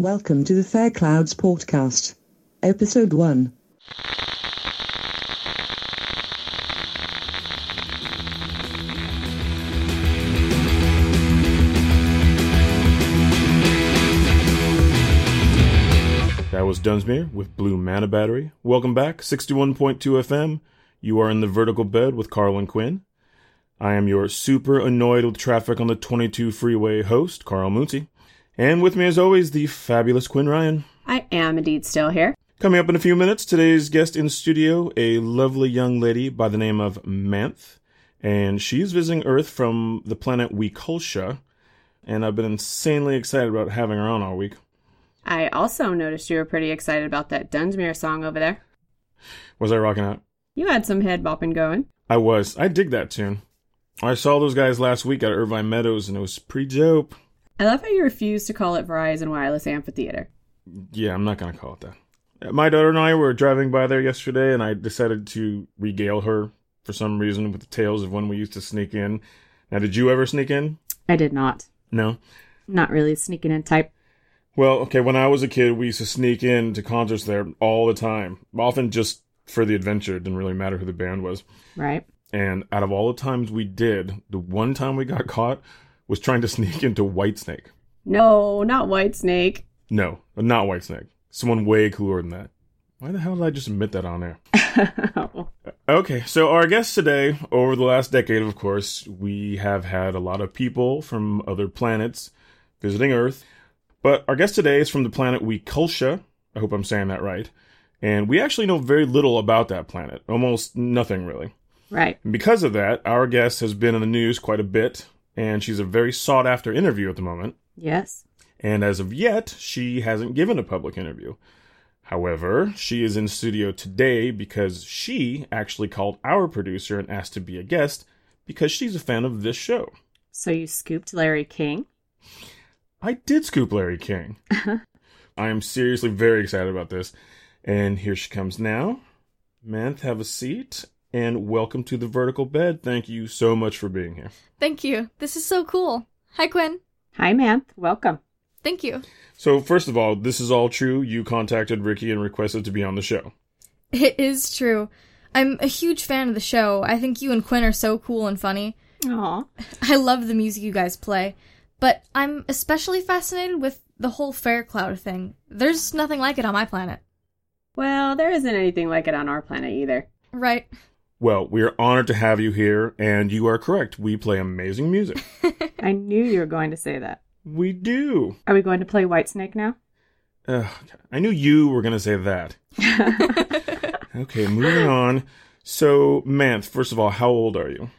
Welcome to the Fair Clouds Podcast, Episode 1. That was Dunsmere with Blue Mana Battery. Welcome back, 61.2 FM. You are in the vertical bed with Karl and Quinn. I am your super annoyed with traffic on the 22 freeway host, Karl Moonsea. And with me, as always, the fabulous Quinn Ryan. I am indeed still here. Coming up in a few minutes, today's guest in studio, a lovely young lady by the name of Manth. And she's visiting Earth from the planet Weekulsha. And I've been insanely excited about having her on all week. I also noticed you were pretty excited about that Dunsmere song over there. Was I rocking out? You had some head bopping going. I was. I dig that tune. I saw those guys last week at Irvine Meadows and it was pretty dope. I love how you refuse to call it Verizon Wireless Amphitheater. Yeah, I'm not going to call it that. My daughter and I were driving by there yesterday and I decided to regale her for some reason with the tales of when we used to sneak in. Now, did you ever sneak in? I did not. No. Not really sneaking in type. Well, okay, when I was a kid, we used to sneak in to concerts there all the time, often just for the adventure. It didn't really matter who the band was. Right. And out of all the times we did, the one time we got caught was trying to sneak into Whitesnake. No, not Whitesnake. No, not Whitesnake. Someone way cooler than that. Why the hell did I just admit that on air? Okay, so our guests today, over the last decade, of course, we have had a lot of people from other planets visiting Earth. But our guest today is from the planet Weekulsha. I hope I'm saying that right. And we actually know very little about that planet. Almost nothing, really. right. And because of that, our guest has been in the news quite a bit, and she's a very sought after interview at the moment. Yes. And as of yet, she hasn't given a public interview. However, she is in studio today because she actually called our producer and asked to be a guest because she's a fan of this show. So you scooped Larry King? I did scoop Larry King. I am seriously very excited about this. And here she comes now. Manth, have a seat and welcome to the vertical bed. Thank you so much for being here. Thank you. This is so cool. Hi, Quinn. Hi, Manth. Welcome. Thank you. So, first of all, this is all true. You contacted Ricky and requested to be on the show. It is true. I'm a huge fan of the show. I think you and Quinn are so cool and funny. Aw. I love the music you guys play. But I'm especially fascinated with the whole Fair Cloud thing. There's nothing like it on my planet. Well, there isn't anything like it on our planet either. Right. Well, we are honored to have you here, and you are correct. We play amazing music. I knew you were going to say that. we do. Are we going to play Whitesnake now? Ugh, I knew you were going to say that. Okay, moving on. So, Manth, first of all, how old are you?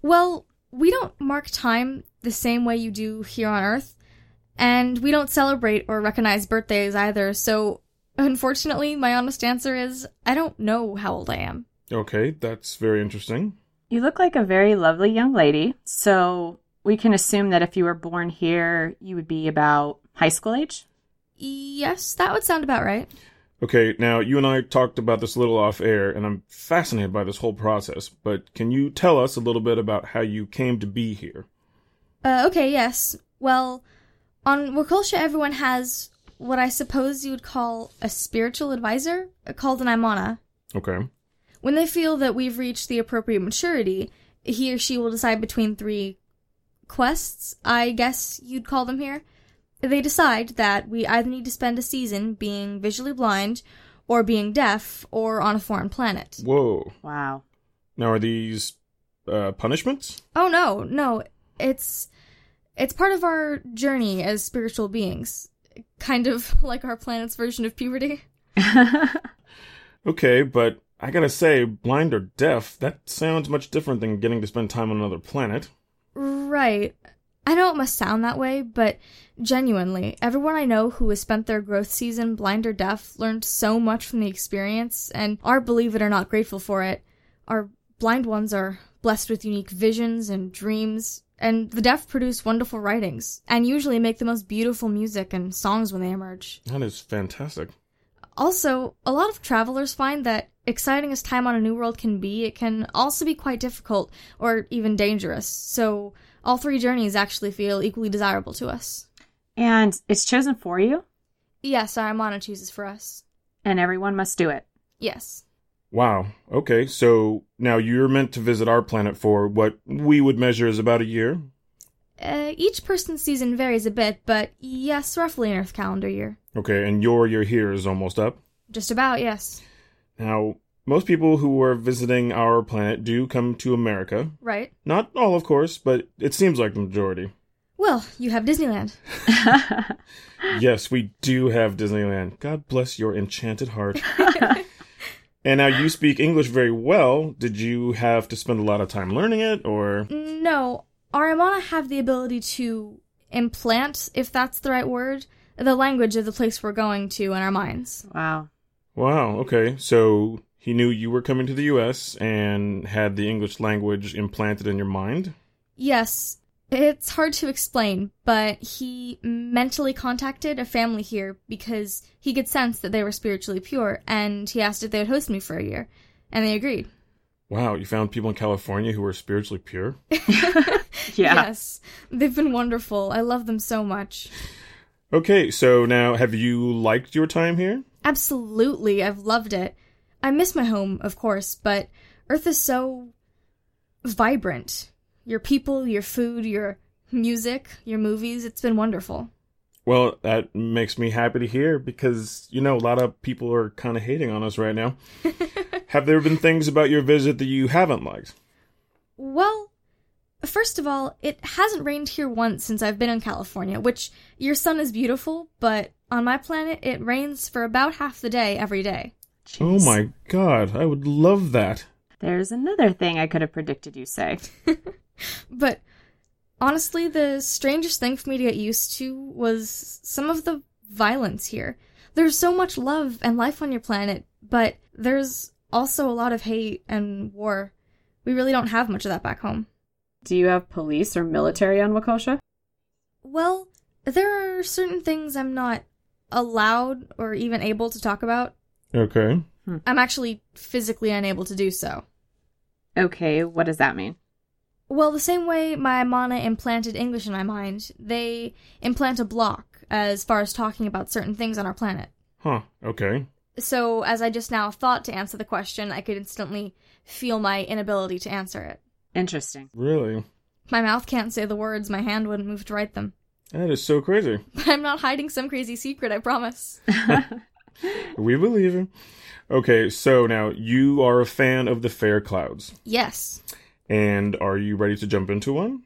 Well, we don't mark time the same way you do here on Earth, and we don't celebrate or recognize birthdays either, so unfortunately, my honest answer is I don't know how old I am. Okay, that's very interesting. You look like a very lovely young lady, so we can assume that if you were born here, you would be about high school age? Yes, that would sound about right. Okay, now you and I talked about this a little off air, and I'm fascinated by this whole process. But can you tell us a little bit about how you came to be here? Uh, okay, yes. Well, on Wakulsha, everyone has what I suppose you would call a spiritual advisor, uh, called an Imana. Okay. When they feel that we've reached the appropriate maturity, he or she will decide between three quests, I guess you'd call them here. They decide that we either need to spend a season being visually blind, or being deaf, or on a foreign planet. Whoa. Wow. Now, are these uh, punishments? Oh no, no. It's it's part of our journey as spiritual beings. Kind of like our planet's version of puberty. Okay, but I gotta say, blind or deaf, that sounds much different than getting to spend time on another planet. Right. I know it must sound that way, but genuinely, everyone I know who has spent their growth season blind or deaf learned so much from the experience and are, believe it or not, grateful for it. Our blind ones are blessed with unique visions and dreams, and the deaf produce wonderful writings and usually make the most beautiful music and songs when they emerge. That is fantastic. Also, a lot of travelers find that exciting as time on a new world can be, it can also be quite difficult or even dangerous. So, all three journeys actually feel equally desirable to us. and it's chosen for you? Yes, our Amana chooses for us. And everyone must do it. Yes. Wow. Okay. So now you're meant to visit our planet for what we would measure as about a year. Uh, each person's season varies a bit, but yes, roughly an Earth calendar year. Okay, and your year here is almost up. Just about, yes. Now, most people who are visiting our planet do come to America. Right. Not all, of course, but it seems like the majority. Well, you have Disneyland. yes, we do have Disneyland. God bless your enchanted heart. and now you speak English very well. Did you have to spend a lot of time learning it, or? No, our Amana have the ability to implant, if that's the right word, the language of the place we're going to in our minds. Wow. Wow, okay. So he knew you were coming to the US and had the English language implanted in your mind? Yes. It's hard to explain, but he mentally contacted a family here because he could sense that they were spiritually pure, and he asked if they would host me for a year, and they agreed. Wow, you found people in California who were spiritually pure? yeah. Yes. They've been wonderful. I love them so much. Okay, so now have you liked your time here? Absolutely. I've loved it. I miss my home, of course, but Earth is so vibrant. Your people, your food, your music, your movies, it's been wonderful. Well, that makes me happy to hear because, you know, a lot of people are kind of hating on us right now. Have there been things about your visit that you haven't liked? Well, first of all, it hasn't rained here once since I've been in California, which your sun is beautiful, but on my planet it rains for about half the day every day. Oh my god, I would love that. There's another thing I could have predicted you say. But honestly, the strangest thing for me to get used to was some of the violence here. There's so much love and life on your planet, but there's also a lot of hate and war. We really don't have much of that back home. Do you have police or military on Wakosha? Well, there are certain things I'm not allowed or even able to talk about. Okay. Hmm. I'm actually physically unable to do so. Okay, what does that mean? Well, the same way my mana implanted English in my mind, they implant a block as far as talking about certain things on our planet. Huh, okay. So, as I just now thought to answer the question, I could instantly feel my inability to answer it. Interesting. Really? My mouth can't say the words, my hand wouldn't move to write them. That is so crazy. But I'm not hiding some crazy secret, I promise. We believe you. Okay, so now you are a fan of the fair clouds. Yes. And are you ready to jump into one?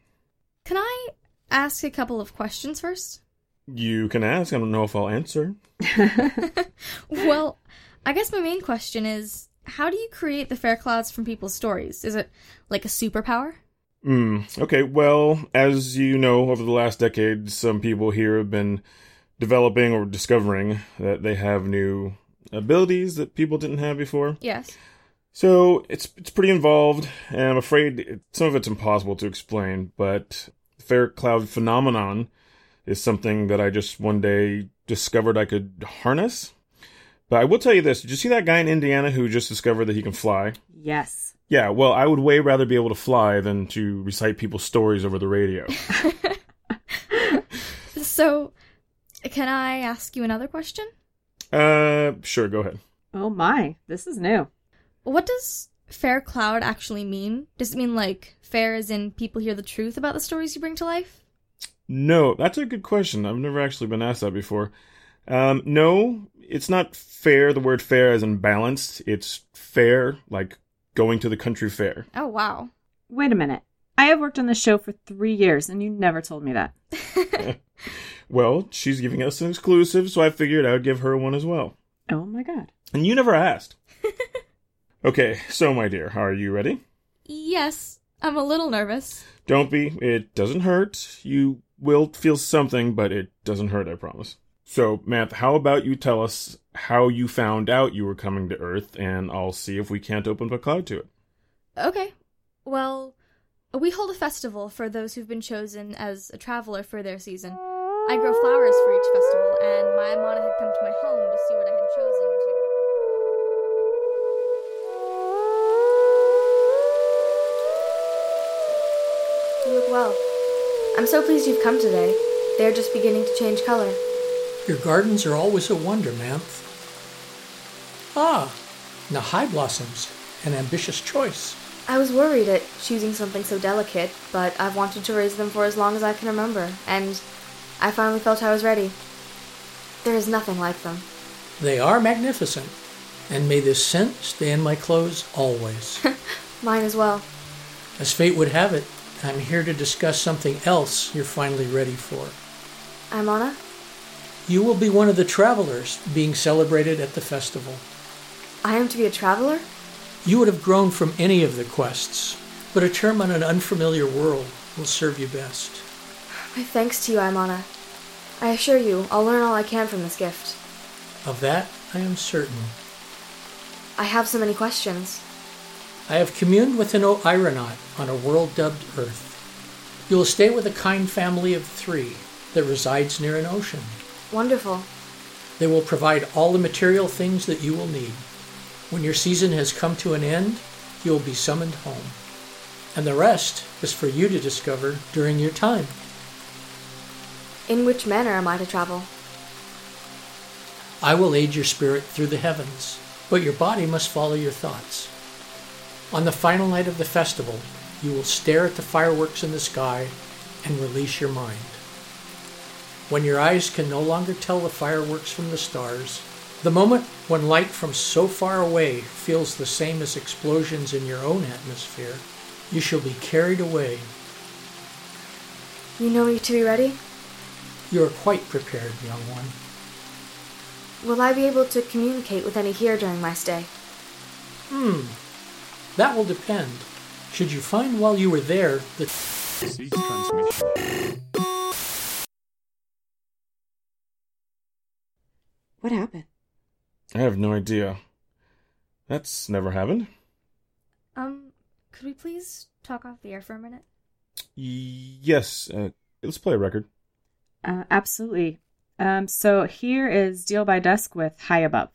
Can I ask a couple of questions first? You can ask. I don't know if I'll answer. Well, I guess my main question is how do you create the fair clouds from people's stories? Is it like a superpower? Hmm. Okay. Well, as you know, over the last decade, some people here have been developing or discovering that they have new abilities that people didn't have before. Yes. So it's it's pretty involved, and I'm afraid it, some of it's impossible to explain. But the fair cloud phenomenon is something that I just one day discovered I could harness. But I will tell you this: Did you see that guy in Indiana who just discovered that he can fly? Yes. Yeah, well, I would way rather be able to fly than to recite people's stories over the radio. So, can I ask you another question? uh, sure, go ahead. Oh my, this is new. What does fair cloud actually mean? Does it mean like fair as in people hear the truth about the stories you bring to life? No, that's a good question. I've never actually been asked that before. Um, no, it's not fair. The word fair as in balanced. It's fair, like going to the country fair. Oh, wow. Wait a minute. I have worked on this show for three years and you never told me that. Well, she's giving us an exclusive, so I figured I would give her one as well. Oh my god. And you never asked. okay, so my dear, are you ready? Yes, I'm a little nervous. Don't be. It doesn't hurt. You will feel something, but it doesn't hurt, I promise. So, Matt, how about you tell us how you found out you were coming to Earth, and I'll see if we can't open up a cloud to it. Okay. Well, we hold a festival for those who've been chosen as a traveler for their season. I grow flowers for each festival, and my Amana had come to my home to see what I had chosen to. You look well. I'm so pleased you've come today. They are just beginning to change color. Your gardens are always a wonder, Manth. Ah, now high blossoms, an ambitious choice. I was worried at choosing something so delicate, but I've wanted to raise them for as long as I can remember, and I finally felt I was ready. There is nothing like them. They are magnificent, and may this scent stay in my clothes always. Mine as well. As fate would have it, I'm here to discuss something else you're finally ready for. Imana? You will be one of the travelers being celebrated at the festival. I am to be a traveler? You would have grown from any of the quests, but a term on an unfamiliar world will serve you best. My thanks to you, Imana. I assure you, I'll learn all I can from this gift. Of that, I am certain. I have so many questions. I have communed with an Ironaut on a world dubbed Earth. You will stay with a kind family of three that resides near an ocean. Wonderful. They will provide all the material things that you will need. When your season has come to an end, you will be summoned home. And the rest is for you to discover during your time. In which manner am I to travel? I will aid your spirit through the heavens, but your body must follow your thoughts. On the final night of the festival, you will stare at the fireworks in the sky and release your mind. When your eyes can no longer tell the fireworks from the stars, the moment when light from so far away feels the same as explosions in your own atmosphere, you shall be carried away. You know me to be ready? You are quite prepared, young one. Will I be able to communicate with any here during my stay? Hmm. That will depend. Should you find while you were there that. What happened? I have no idea. That's never happened. Um, could we please talk off the air for a minute? Yes, uh, let's play a record. Uh, absolutely. Um, so here is Deal by Dusk with High Above.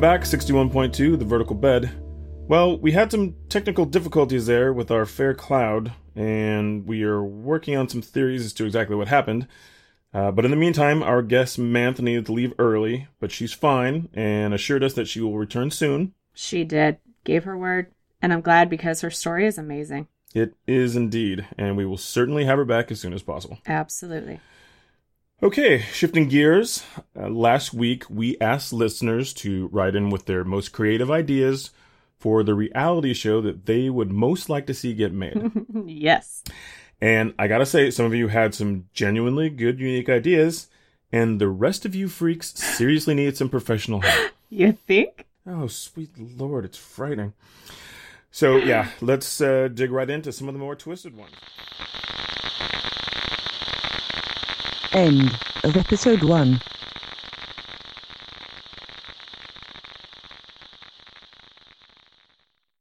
Welcome back, 61.2, The Vertical Bed. Well, we had some technical difficulties there with our fair cloud, and we are working on some theories as to exactly what happened. Uh, but in the meantime, our guest Mantha needed to leave early, but she's fine and assured us that she will return soon. She did. Gave her word. And I'm glad because her story is amazing. It is indeed, and we will certainly have her back as soon as possible. Absolutely. Okay, shifting gears. Uh, last week, we asked listeners to write in with their most creative ideas for the reality show that they would most like to see get made. yes. And I gotta say, some of you had some genuinely good, unique ideas, and the rest of you freaks seriously needed some professional help. You think? Oh, sweet lord, it's frightening. So, yeah, let's uh, dig right into some of the more twisted ones. End of episode 1.